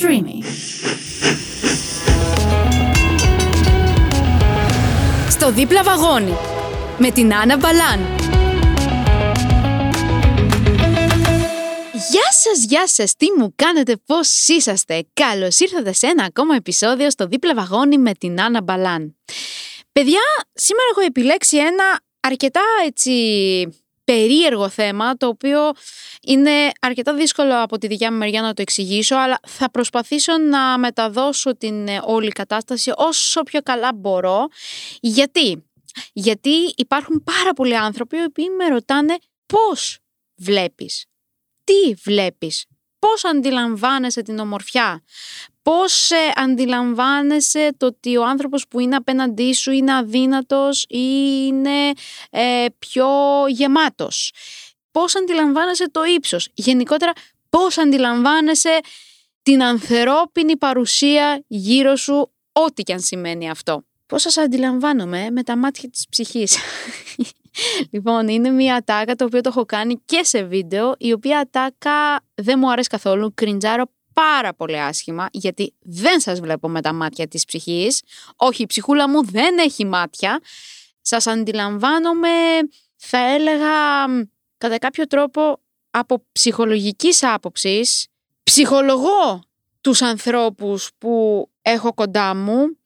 Streamy. Στο δίπλα βαγόνι με την Άννα Μπαλάν. Γεια σας, γεια σας, τι μου κάνετε, πώς είσαστε; Καλώς ήρθατε σε ένα ακόμα επεισόδιο στο δίπλα βαγόνι με την Άννα Μπαλάν. Παιδιά, σήμερα έχω επιλέξει ένα αρκετά έτσι περίεργο θέμα, το οποίο είναι αρκετά δύσκολο από τη δικιά μου μεριά να το εξηγήσω, αλλά θα προσπαθήσω να μεταδώσω την ε, όλη κατάσταση όσο πιο καλά μπορώ. Γιατί; Γιατί υπάρχουν πάρα πολλοί άνθρωποι οι οποίοι με ρωτάνε πώς βλέπεις, τι βλέπεις, πώς αντιλαμβάνεσαι την ομορφιά, πώς ε, αντιλαμβάνεσαι το ότι ο άνθρωπος που είναι απέναντί σου είναι αδύνατος ή είναι ε, πιο γεμάτος. Πώς αντιλαμβάνεσαι το ύψος. Γενικότερα πώς αντιλαμβάνεσαι την ανθρώπινη παρουσία γύρω σου, ό,τι και αν σημαίνει αυτό. Πώς σας αντιλαμβάνομαι με τα μάτια της ψυχής. Λοιπόν, είναι μια ατάκα το οποίο το έχω κάνει και σε βίντεο, η οποία ατάκα δεν μου αρέσει καθόλου, κριντζάρω πάρα πολύ άσχημα, γιατί δεν σας βλέπω με τα μάτια της ψυχής. Όχι, η ψυχούλα μου δεν έχει μάτια. Σας αντιλαμβάνομαι, θα έλεγα, κατά κάποιο τρόπο, από ψυχολογικής άποψης, ψυχολογώ τους ανθρώπους που έχω κοντά μου,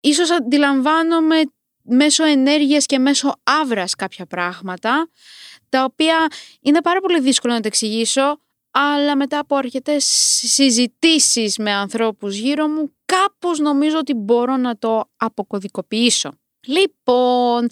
ίσως αντιλαμβάνομαι μέσω ενέργειας και μέσω άβρας κάποια πράγματα, τα οποία είναι πάρα πολύ δύσκολο να τα εξηγήσω, αλλά μετά από αρκετές συζητήσεις με ανθρώπους γύρω μου, κάπως νομίζω ότι μπορώ να το αποκωδικοποιήσω. Λοιπόν,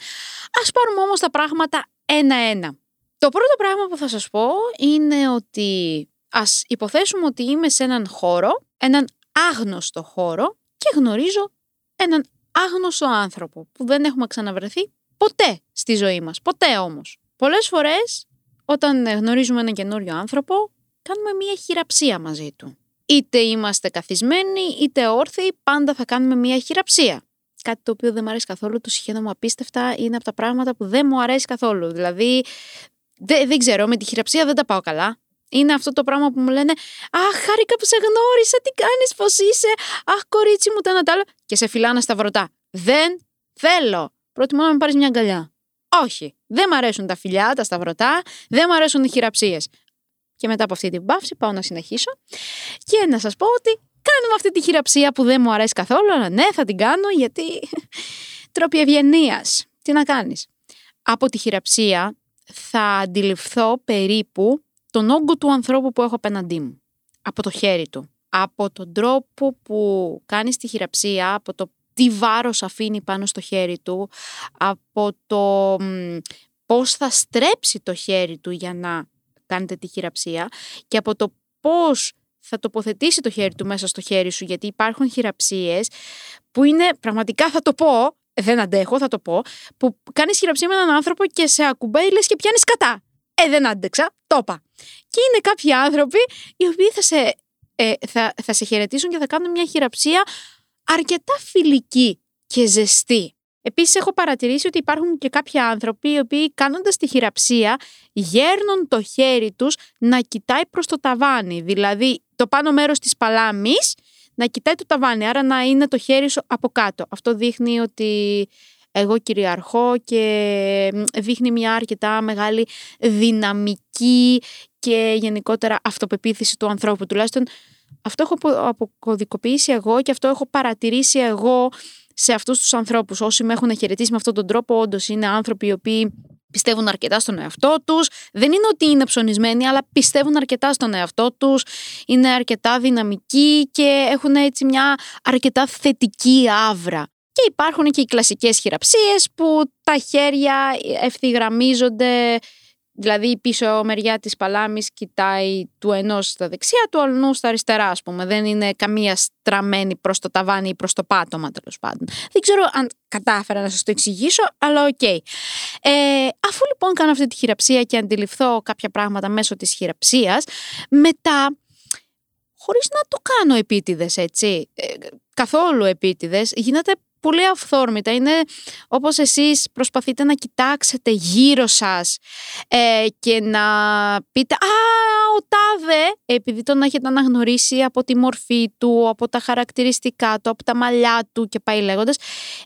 ας πάρουμε όμως τα πράγματα ένα-ένα. Το πρώτο πράγμα που θα σας πω είναι ότι ας υποθέσουμε ότι είμαι σε έναν χώρο, έναν άγνωστο χώρο και γνωρίζω έναν άγνωστο άνθρωπο που δεν έχουμε ξαναβρεθεί ποτέ στη ζωή μας. Ποτέ όμως. Πολλές φορές όταν γνωρίζουμε έναν καινούριο άνθρωπο κάνουμε μια χειραψία μαζί του. Είτε είμαστε καθισμένοι είτε όρθιοι, πάντα θα κάνουμε μια χειραψία. Κάτι το οποίο δεν μου αρέσει καθόλου, το συχαίνομαι απίστευτα, είναι από τα πράγματα που δεν μου αρέσει καθόλου. Δηλαδή, δεν, δεν ξέρω, με τη χειραψία δεν τα πάω καλά. Είναι αυτό το πράγμα που μου λένε Αχ, χάρηκα που σε γνώρισα, τι κάνεις, πώς είσαι. Αχ, κορίτσι μου, το ένα άλλο. Και σε φυλάνε στα βρωτά. Δεν θέλω. Προτιμώ να με πάρεις μια αγκαλιά. Όχι. Δεν μου αρέσουν τα φιλιά, τα σταυρωτά, δεν μου αρέσουν οι χειραψίες. Και μετά από αυτή την παύση πάω να συνεχίσω και να σας πω ότι κάνουμε αυτή τη χειραψία που δεν μου αρέσει καθόλου, αλλά ναι θα την κάνω γιατί τρόποι ευγενίας. Τι να κάνεις. Από τη χειραψία θα αντιληφθώ περίπου τον όγκο του ανθρώπου που έχω απέναντί μου. Από το χέρι του. Από τον τρόπο που κάνεις τη χειραψία, από το τι βάρος αφήνει πάνω στο χέρι του, από το πώς θα στρέψει το χέρι του για να κάνετε τη χειραψία και από το πώς θα τοποθετήσει το χέρι του μέσα στο χέρι σου, γιατί υπάρχουν χειραψίες που είναι, πραγματικά θα το πω, δεν αντέχω, θα το πω, που κάνεις χειραψία με έναν άνθρωπο και σε ακουμπάει λες και πιάνεις κατά. Ε, δεν άντεξα, το είπα. Και είναι κάποιοι άνθρωποι οι οποίοι θα σε, ε, θα, θα σε χαιρετήσουν και θα κάνουν μια χειραψία αρκετά φιλική και ζεστή. Επίσης έχω παρατηρήσει ότι υπάρχουν και κάποιοι άνθρωποι οι οποίοι κάνοντας τη χειραψία γέρνουν το χέρι τους να κοιτάει προς το ταβάνι. Δηλαδή το πάνω μέρος της παλάμης να κοιτάει το ταβάνι, άρα να είναι το χέρι σου από κάτω. Αυτό δείχνει ότι εγώ κυριαρχώ και δείχνει μια αρκετά μεγάλη δυναμική και γενικότερα αυτοπεποίθηση του ανθρώπου. Τουλάχιστον αυτό έχω αποκωδικοποιήσει εγώ και αυτό έχω παρατηρήσει εγώ σε αυτούς τους ανθρώπους. Όσοι με έχουν χαιρετήσει με αυτόν τον τρόπο, όντως είναι άνθρωποι οι οποίοι πιστεύουν αρκετά στον εαυτό τους. Δεν είναι ότι είναι ψωνισμένοι, αλλά πιστεύουν αρκετά στον εαυτό τους. Είναι αρκετά δυναμικοί και έχουν έτσι μια αρκετά θετική άβρα. Και υπάρχουν και οι κλασικές χειραψίες που τα χέρια ευθυγραμμίζονται Δηλαδή η πίσω μεριά της παλάμης κοιτάει του ενός στα δεξιά, του αλλού στα αριστερά ας πούμε. Δεν είναι καμία στραμμένη προς το ταβάνι ή προς το πάτωμα τέλος πάντων. Δεν ξέρω αν κατάφερα να σας το εξηγήσω, αλλά OK. Okay. Ε, αφού λοιπόν κάνω αυτή τη χειραψία και αντιληφθώ κάποια πράγματα μέσω της χειραψίας, μετά χωρίς να το κάνω επίτηδες έτσι, ε, καθόλου επίτηδες, γίνεται πολύ αυθόρμητα. Είναι όπως εσείς προσπαθείτε να κοιτάξετε γύρω σας ε, και να πείτε «Α, ο τάδε», επειδή τον έχετε αναγνωρίσει από τη μορφή του, από τα χαρακτηριστικά του, από τα μαλλιά του και πάει λέγοντας.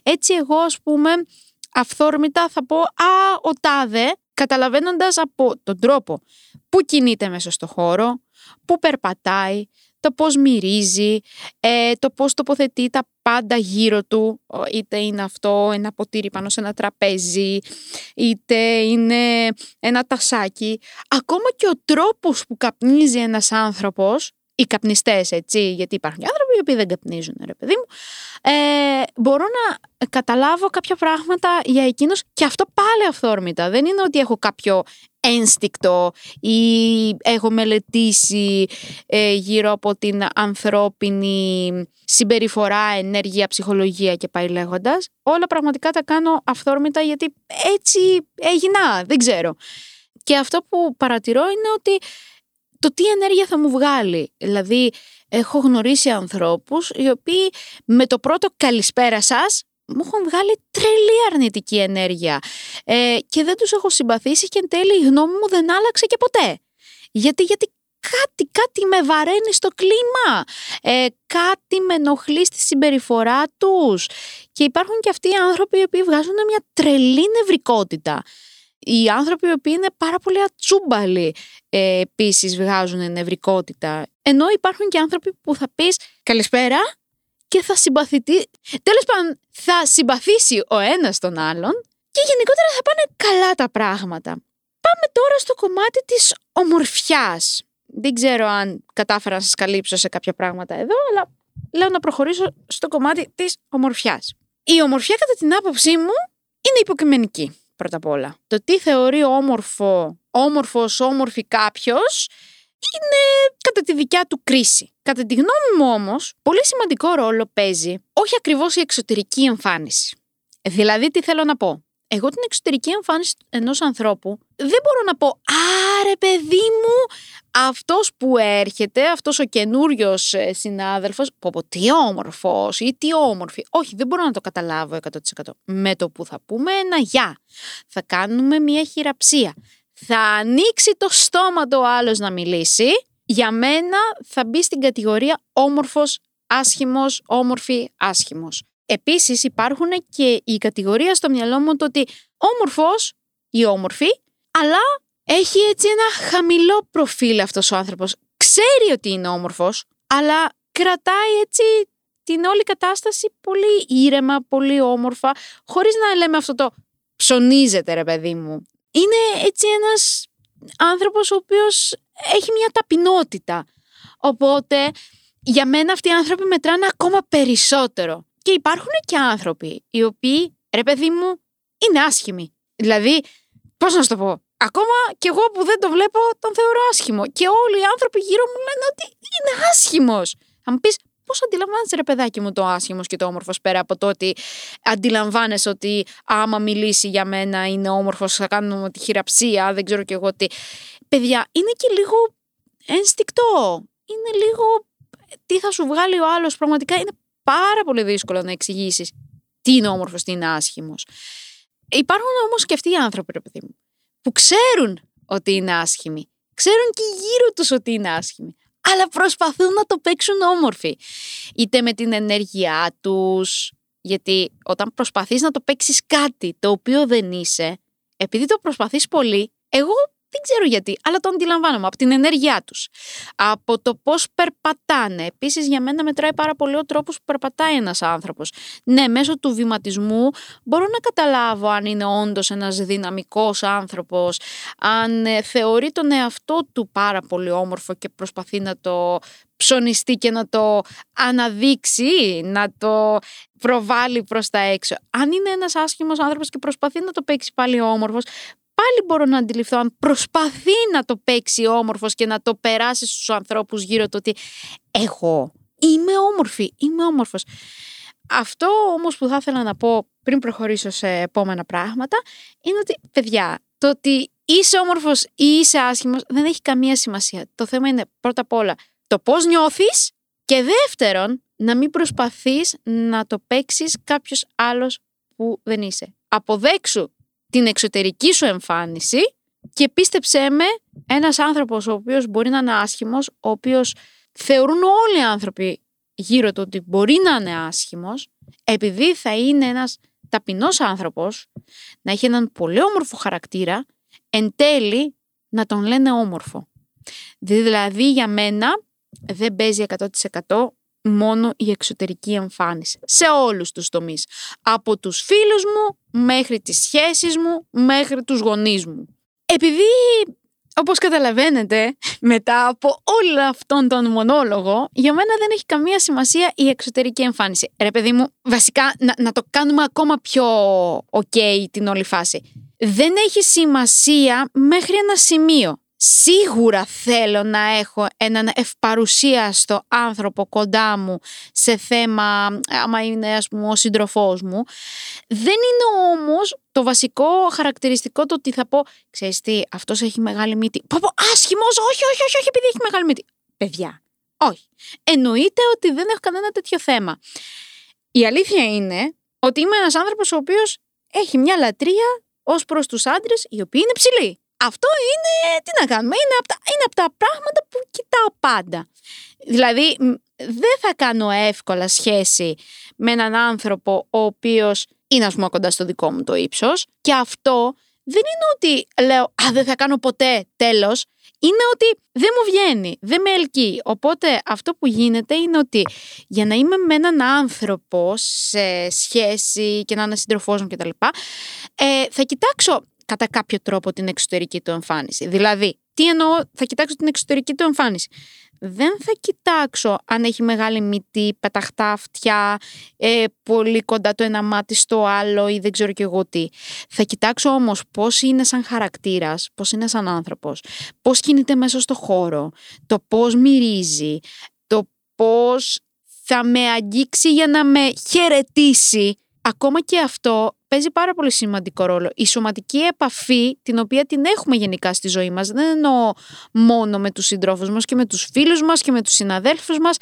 Έτσι εγώ, ας πούμε, αυθόρμητα θα πω «Α, ο τάδε», καταλαβαίνοντας από τον τρόπο που κινείται μέσα στο χώρο, που περπατάει, το πώς μυρίζει, ε, το πώς τοποθετεί τα πάντα γύρω του, είτε είναι αυτό ένα ποτήρι πάνω σε ένα τραπέζι, είτε είναι ένα τασάκι. Ακόμα και ο τρόπος που καπνίζει ένας άνθρωπος, οι καπνιστές έτσι, γιατί υπάρχουν άνθρωποι οι οποίοι δεν καπνίζουν ρε παιδί μου, ε, μπορώ να καταλάβω κάποια πράγματα για εκείνους και αυτό πάλι αυθόρμητα. Δεν είναι ότι έχω κάποιο ένστικτο ή έχω μελετήσει ε, γύρω από την ανθρώπινη συμπεριφορά, ενέργεια, ψυχολογία και πάει λέγοντας. Όλα πραγματικά τα κάνω αυθόρμητα γιατί έτσι έγινα, δεν ξέρω. Και αυτό που παρατηρώ είναι ότι το τι ενέργεια θα μου βγάλει. Δηλαδή, έχω γνωρίσει ανθρώπους οι οποίοι με το πρώτο καλησπέρα σας μου έχουν βγάλει τρελή αρνητική ενέργεια ε, και δεν τους έχω συμπαθήσει και εν τέλει η γνώμη μου δεν άλλαξε και ποτέ. Γιατί, γιατί κάτι, κάτι με βαραίνει στο κλίμα, ε, κάτι με ενοχλεί στη συμπεριφορά τους και υπάρχουν και αυτοί οι άνθρωποι οι οποίοι βγάζουν μια τρελή νευρικότητα. Οι άνθρωποι οι οποίοι είναι πάρα πολύ ατσούμπαλοι ε, επίσης βγάζουν νευρικότητα. Ενώ υπάρχουν και άνθρωποι που θα πεις καλησπέρα και θα συμπαθηθεί. Τέλος πάντων, θα συμπαθήσει ο ένας τον άλλον και γενικότερα θα πάνε καλά τα πράγματα. Πάμε τώρα στο κομμάτι της ομορφιάς. Δεν ξέρω αν κατάφερα να σας καλύψω σε κάποια πράγματα εδώ, αλλά λέω να προχωρήσω στο κομμάτι της ομορφιάς. Η ομορφιά κατά την άποψή μου είναι υποκειμενική πρώτα απ' όλα. Το τι θεωρεί όμορφο, όμορφος, όμορφη κάποιος είναι κατά τη δικιά του κρίση. Κατά τη γνώμη μου όμως, πολύ σημαντικό ρόλο παίζει όχι ακριβώς η εξωτερική εμφάνιση. Δηλαδή τι θέλω να πω; Εγώ την εξωτερική εμφάνιση ενός ανθρώπου δεν μπορώ να πω «Άρε παιδί μου, αυτός που έρχεται, αυτός ο καινούριος ε, συνάδελφος, πω πω τι όμορφος ή τι όμορφη». Όχι, δεν μπορώ να το καταλάβω 100%. Με το που θα πούμε ένα «Γεια», θα κάνουμε μια χειραψία, θα ανοίξει το στόμα του άλλος να μιλήσει, για μένα θα μπει στην κατηγορία όμορφος, άσχημος, όμορφη, άσχημος. Επίσης υπάρχουν και η κατηγορία στο μυαλό μου το ότι όμορφος ή όμορφη, αλλά έχει έτσι ένα χαμηλό προφίλ αυτός ο άνθρωπος. Ξέρει ότι είναι όμορφος, αλλά κρατάει έτσι την όλη κατάσταση πολύ ήρεμα, πολύ όμορφα, χωρίς να λέμε αυτό το ψωνίζεται ρε παιδί μου είναι έτσι ένας άνθρωπος ο οποίος έχει μια ταπεινότητα. Οπότε για μένα αυτοί οι άνθρωποι μετράνε ακόμα περισσότερο. Και υπάρχουν και άνθρωποι οι οποίοι, ρε παιδί μου, είναι άσχημοι. Δηλαδή, πώς να σου το πω, ακόμα κι εγώ που δεν το βλέπω τον θεωρώ άσχημο. Και όλοι οι άνθρωποι γύρω μου λένε ότι είναι άσχημος. Θα μου πεις, Πώς αντιλαμβάνεσαι, ρε παιδάκι μου, το άσχημος και το όμορφος πέρα από το ότι αντιλαμβάνεσαι ότι άμα μιλήσει για μένα είναι όμορφος, θα κάνουμε τη χειραψία, δεν ξέρω κι εγώ τι. Παιδιά, είναι και λίγο ένστικτο. Είναι λίγο. Τι θα σου βγάλει ο άλλος. Πραγματικά είναι πάρα πολύ δύσκολο να εξηγήσεις τι είναι όμορφος, τι είναι άσχημος. Υπάρχουν όμως και αυτοί οι άνθρωποι, ρε παιδί μου, που ξέρουν ότι είναι άσχημοι. Ξέρουν και γύρω τους ότι είναι άσχημοι αλλά προσπαθούν να το παίξουν όμορφοι. Είτε με την ενέργειά τους, γιατί όταν προσπαθείς να το παίξεις κάτι το οποίο δεν είσαι, επειδή το προσπαθείς πολύ, εγώ δεν ξέρω γιατί, αλλά το αντιλαμβάνομαι από την ενέργειά τους. Από το πώς περπατάνε. Επίσης για μένα μετράει πάρα πολύ ο τρόπος που περπατάει ένας άνθρωπος. Ναι, μέσω του βηματισμού μπορώ να καταλάβω αν είναι όντως ένας δυναμικός άνθρωπος, αν ε, θεωρεί τον εαυτό του πάρα πολύ όμορφο και προσπαθεί να το ψωνιστεί και να το αναδείξει, να το προβάλλει προς τα έξω. Αν είναι ένας άσχημος άνθρωπος και προσπαθεί να το παίξει πάλι όμορφος, πάλι μπορώ να αντιληφθώ αν προσπαθεί να το παίξει όμορφος και να το περάσει στους ανθρώπους γύρω του ότι εγώ είμαι όμορφη, είμαι όμορφος. Αυτό όμως που θα ήθελα να πω πριν προχωρήσω σε επόμενα πράγματα είναι ότι παιδιά το ότι είσαι όμορφος ή είσαι άσχημος δεν έχει καμία σημασία. Το θέμα είναι πρώτα απ' όλα το πώς νιώθεις και δεύτερον να μην προσπαθείς να το παίξεις κάποιος άλλος που δεν είσαι. Αποδέξου την εξωτερική σου εμφάνιση και πίστεψέ με, ένας άνθρωπος ο οποίος μπορεί να είναι άσχημος, ο οποίος θεωρούν όλοι οι άνθρωποι γύρω του ότι μπορεί να είναι άσχημος, επειδή θα είναι ένας ταπεινός άνθρωπος, να έχει έναν πολύ όμορφο χαρακτήρα, εν τέλει να τον λένε όμορφο. Δηλαδή για μένα δεν παίζει 100% μόνο η εξωτερική εμφάνιση. Σε όλους τους τομείς. Από τους φίλους μου μέχρι τις σχέσεις μου μέχρι τους γονείς μου. Επειδή όπως καταλαβαίνετε, μετά από όλο αυτόν τον μονόλογο, για μένα δεν έχει καμία σημασία η εξωτερική εμφάνιση. Ρε παιδί μου, βασικά να, να το κάνουμε ακόμα πιο ok την όλη φάση. Δεν έχει σημασία μέχρι ένα σημείο σίγουρα θέλω να έχω έναν ευπαρουσίαστο άνθρωπο κοντά μου σε θέμα, άμα είναι ας πούμε ο σύντροφός μου. Δεν είναι όμως το βασικό χαρακτηριστικό το ότι θα πω, ξέρεις τι, αυτός έχει μεγάλη μύτη. Πω πω, άσχημος, όχι, όχι, όχι, όχι, επειδή έχει μεγάλη μύτη. Παιδιά, όχι. Εννοείται ότι δεν έχω κανένα τέτοιο θέμα. Η αλήθεια είναι ότι είμαι ένας άνθρωπος ο οποίος έχει μια λατρεία ως προς τους άντρες οι οποίοι είναι ψηλοί. Αυτό είναι, τι να κάνουμε, είναι από, τα, είναι από τα πράγματα που κοιτάω πάντα. Δηλαδή, δεν θα κάνω εύκολα σχέση με έναν άνθρωπο ο οποίος είναι ας πούμε κοντά στο δικό μου το ύψος και αυτό δεν είναι ότι λέω «Α, δεν θα κάνω ποτέ, τέλος». Είναι ότι δεν μου βγαίνει, δεν με ελκύει. Οπότε αυτό που γίνεται είναι ότι για να είμαι με έναν άνθρωπο σε σχέση και να είναι σύντροφός μου κτλ. Ε, θα κοιτάξω κατά κάποιο τρόπο την εξωτερική του εμφάνιση. Δηλαδή, τι εννοώ, θα κοιτάξω την εξωτερική του εμφάνιση. Δεν θα κοιτάξω αν έχει μεγάλη μύτη, πεταχτά αυτιά, ε, πολύ κοντά το ένα μάτι στο άλλο ή δεν ξέρω κι εγώ τι. Θα κοιτάξω όμως πώς είναι σαν χαρακτήρας, πώς είναι σαν άνθρωπος, πώς κινείται μέσα στο χώρο, το πώς μυρίζει, το πώς θα με αγγίξει για να με χαιρετήσει. Ακόμα και αυτό παίζει πάρα πολύ σημαντικό ρόλο. Η σωματική επαφή, την οποία την έχουμε γενικά στη ζωή μας, δεν εννοώ μόνο με τους συντρόφους μας και με τους φίλους μας και με τους συναδέλφους μας,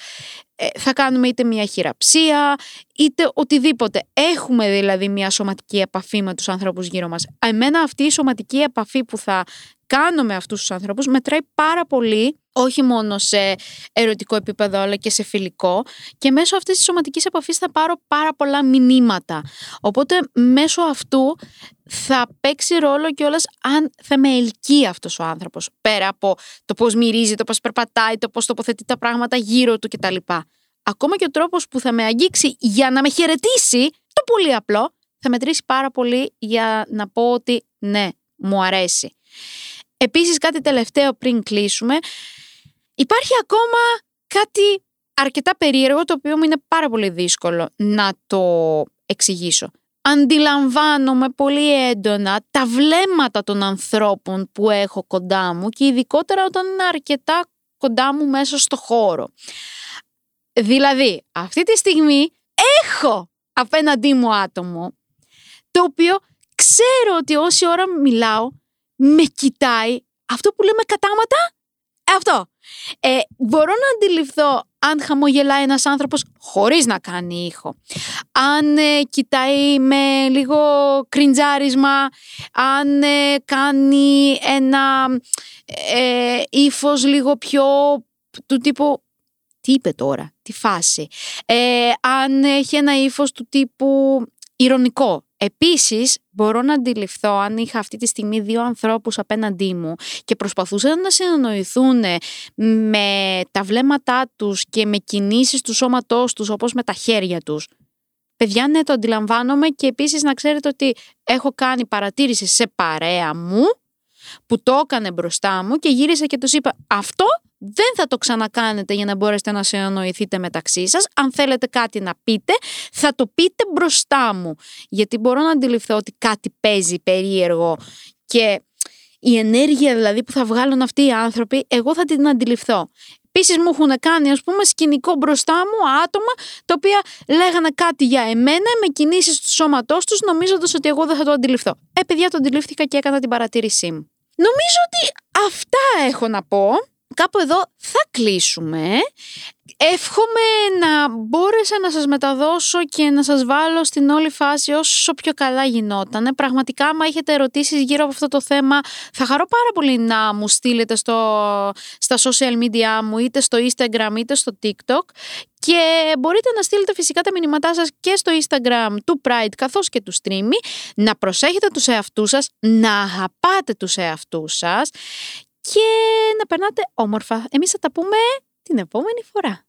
ε, θα κάνουμε είτε μια χειραψία, είτε οτιδήποτε. Έχουμε δηλαδή μια σωματική επαφή με τους ανθρώπους γύρω μας. Εμένα αυτή η σωματική επαφή που θα κάνω με αυτούς τους ανθρώπους μετράει πάρα πολύ όχι μόνο σε ερωτικό επίπεδο αλλά και σε φιλικό και μέσω αυτής της σωματικής επαφής θα πάρω πάρα πολλά μηνύματα. Οπότε μέσω αυτού θα παίξει ρόλο κιόλας αν θα με ελκύει αυτός ο άνθρωπος πέρα από το πώς μυρίζει, το πώς περπατάει, το πώς τοποθετεί τα πράγματα γύρω του κτλ. Ακόμα και ο τρόπος που θα με αγγίξει για να με χαιρετήσει, το πολύ απλό, θα μετρήσει πάρα πολύ για να πω ότι ναι, μου αρέσει. Επίσης κάτι τελευταίο πριν κλείσουμε, υπάρχει ακόμα κάτι αρκετά περίεργο το οποίο μου είναι πάρα πολύ δύσκολο να το εξηγήσω. Αντιλαμβάνομαι πολύ έντονα τα βλέμματα των ανθρώπων που έχω κοντά μου και ειδικότερα όταν είναι αρκετά κοντά μου μέσα στο χώρο. Δηλαδή, αυτή τη στιγμή έχω απέναντί μου άτομο το οποίο ξέρω ότι όση ώρα μιλάω με κοιτάει αυτό που λέμε κατάματα. Ε, αυτό. Ε, μπορώ να αντιληφθώ αν χαμογελάει ένας άνθρωπος χωρίς να κάνει ήχο. Αν ε, κοιτάει με λίγο κριντζάρισμα, αν ε, κάνει ένα ε, ύφος λίγο πιο του τύπου τι είπε τώρα, τι φάση. αν έχει ένα ύφος του τύπου ηρωνικό, Επίσης, μπορώ να αντιληφθώ αν είχα αυτή τη στιγμή δύο ανθρώπους απέναντί μου και προσπαθούσαν να συνεννοηθούν με τα βλέμματά τους και με κινήσεις του σώματός τους όπως με τα χέρια τους. Παιδιά, ναι, το αντιλαμβάνομαι και επίσης να ξέρετε ότι έχω κάνει παρατήρηση σε παρέα μου που το έκανε μπροστά μου και γύρισα και τους είπα αυτό δεν θα το ξανακάνετε για να μπορέσετε να συνεννοηθείτε μεταξύ σας. Αν θέλετε κάτι να πείτε, θα το πείτε μπροστά μου. Γιατί μπορώ να αντιληφθώ ότι κάτι παίζει περίεργο και η ενέργεια δηλαδή που θα βγάλουν αυτοί οι άνθρωποι, εγώ θα την αντιληφθώ. Επίσης μου έχουν κάνει ας πούμε σκηνικό μπροστά μου άτομα τα οποία λέγανε κάτι για εμένα με κινήσεις του σώματός τους νομίζοντας ότι εγώ δεν θα το αντιληφθώ. Ε παιδιά το αντιλήφθηκα και έκανα την παρατήρησή μου. Νομίζω ότι αυτά έχω να πω κάπου εδώ θα κλείσουμε. Εύχομαι να μπόρεσα να σας μεταδώσω και να σας βάλω στην όλη φάση όσο πιο καλά γινότανε. Πραγματικά, άμα έχετε ερωτήσεις γύρω από αυτό το θέμα, θα χαρώ πάρα πολύ να μου στείλετε στο, στα social media μου, είτε στο Instagram είτε στο TikTok. Και μπορείτε να στείλετε φυσικά τα μηνύματά σας και στο Instagram του Pride καθώς και του Streamy. Να προσέχετε τους εαυτούς σας, να αγαπάτε τους εαυτούς σας και να περνάτε όμορφα. Εμείς θα τα πούμε την επόμενη φορά.